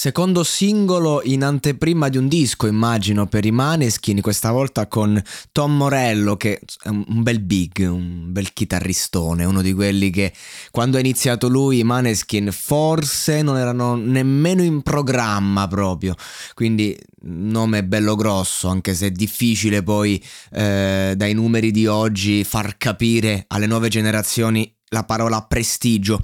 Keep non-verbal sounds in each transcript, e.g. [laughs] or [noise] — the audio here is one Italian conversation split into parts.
Secondo singolo in anteprima di un disco, immagino, per i Maneskin, questa volta con Tom Morello, che è un bel big, un bel chitarristone, uno di quelli che quando ha iniziato lui i Maneskin forse non erano nemmeno in programma proprio, quindi nome bello grosso, anche se è difficile poi eh, dai numeri di oggi far capire alle nuove generazioni la parola prestigio.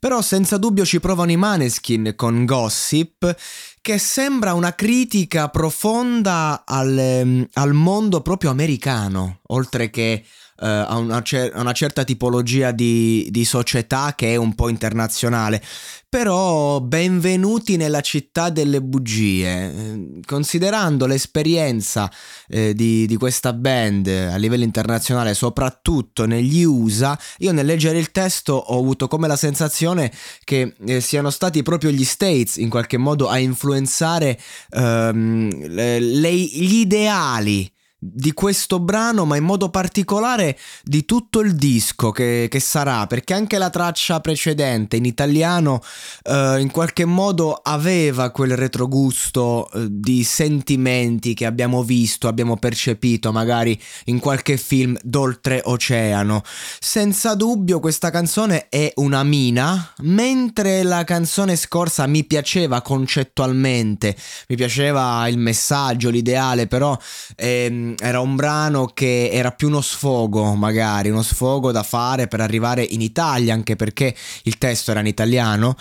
Però senza dubbio ci provano i Maneskin con Gossip, che sembra una critica profonda al, ehm, al mondo proprio americano, oltre che uh, a, una cer- a, una certa tipologia di, di società che è un po' internazionale. Però benvenuti nella città delle bugie. Considerando l'esperienza eh, di, di, questa band a livello internazionale, soprattutto negli USA, io nel leggere il testo ho avuto come la sensazione che eh, siano stati proprio gli States in qualche modo a influenzare ehm, le, le, gli ideali di questo brano, ma in modo particolare di tutto il disco che, che sarà, perché anche la traccia precedente in italiano eh, in qualche modo aveva quel retrogusto eh, di sentimenti che abbiamo visto, abbiamo percepito magari in qualche film d'oltreoceano. Senza dubbio questa canzone è una mina, mentre la canzone scorsa mi piaceva concettualmente, mi piaceva il messaggio, l'ideale, però... Ehm, era un brano che era più uno sfogo, magari, uno sfogo da fare per arrivare in Italia, anche perché il testo era in italiano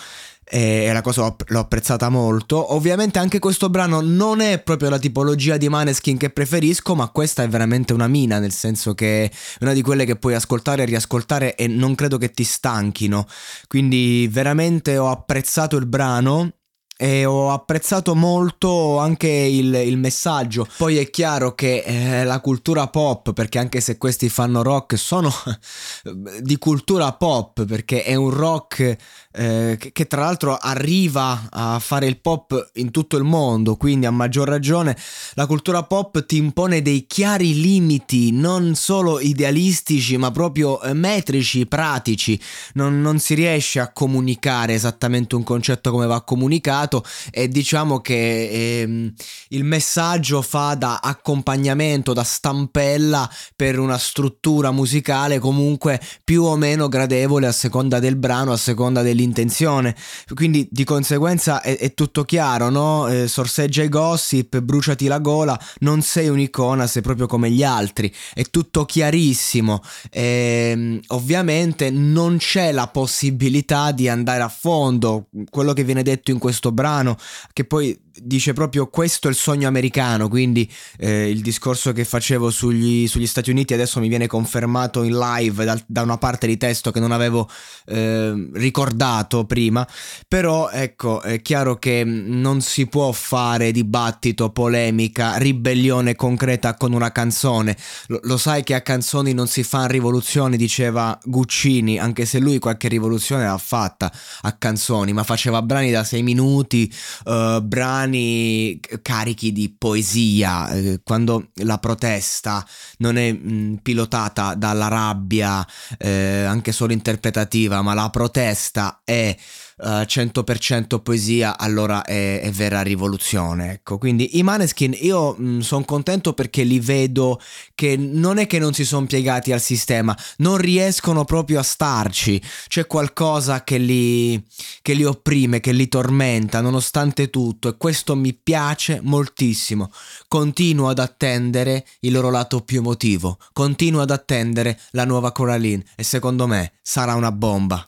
e la cosa l'ho apprezzata molto. Ovviamente anche questo brano non è proprio la tipologia di Maneskin che preferisco, ma questa è veramente una mina, nel senso che è una di quelle che puoi ascoltare e riascoltare e non credo che ti stanchino. Quindi veramente ho apprezzato il brano e ho apprezzato molto anche il, il, messaggio. Poi è chiaro che eh, la cultura pop, perché anche se questi fanno rock, sono [laughs] di cultura pop, perché è un rock eh, che, tra l'altro arriva a fare il pop in tutto il mondo, quindi a maggior ragione la cultura pop ti impone dei chiari limiti, non solo idealistici, ma proprio eh, metrici, pratici. Non, non si riesce a comunicare esattamente un concetto come va comunicato passato e diciamo che ehm, il messaggio fa da accompagnamento, da stampella per una struttura musicale comunque più o meno gradevole a seconda del brano, a seconda dell'intenzione. Quindi di conseguenza è, è tutto chiaro, no? Eh, sorseggia i gossip, bruciati la gola, non sei un'icona, sei proprio come gli altri. È tutto chiarissimo. E, ehm, ovviamente non c'è la possibilità di andare a fondo. Quello che viene detto in questo brano, che poi dice proprio questo è il sogno americano, quindi eh, il discorso che facevo sugli, sugli, Stati Uniti adesso mi viene confermato in live da, da una parte di testo che non avevo eh, ricordato prima, però ecco è chiaro che non si può fare dibattito, polemica, ribellione concreta con una canzone, lo, lo sai che a canzoni non si fa rivoluzioni, diceva Guccini, anche se lui qualche rivoluzione l'ha fatta a canzoni, ma faceva brani da sei minuti, uh, brani brani carichi di poesia, eh, quando la protesta non è mh, mm, pilotata dalla rabbia, eh, anche solo interpretativa, ma la protesta è uh, 100% poesia, allora è, è, vera rivoluzione. Ecco, quindi i Maneskin io mm, sono contento perché li vedo che non è che non si sono piegati al sistema, non riescono proprio a starci. C'è qualcosa che li, che li opprime, che li tormenta, nonostante tutto, e questo mi piace moltissimo. Continuo ad attendere il loro lato più emotivo, continuo ad attendere la nuova Coraline e secondo me sarà una bomba.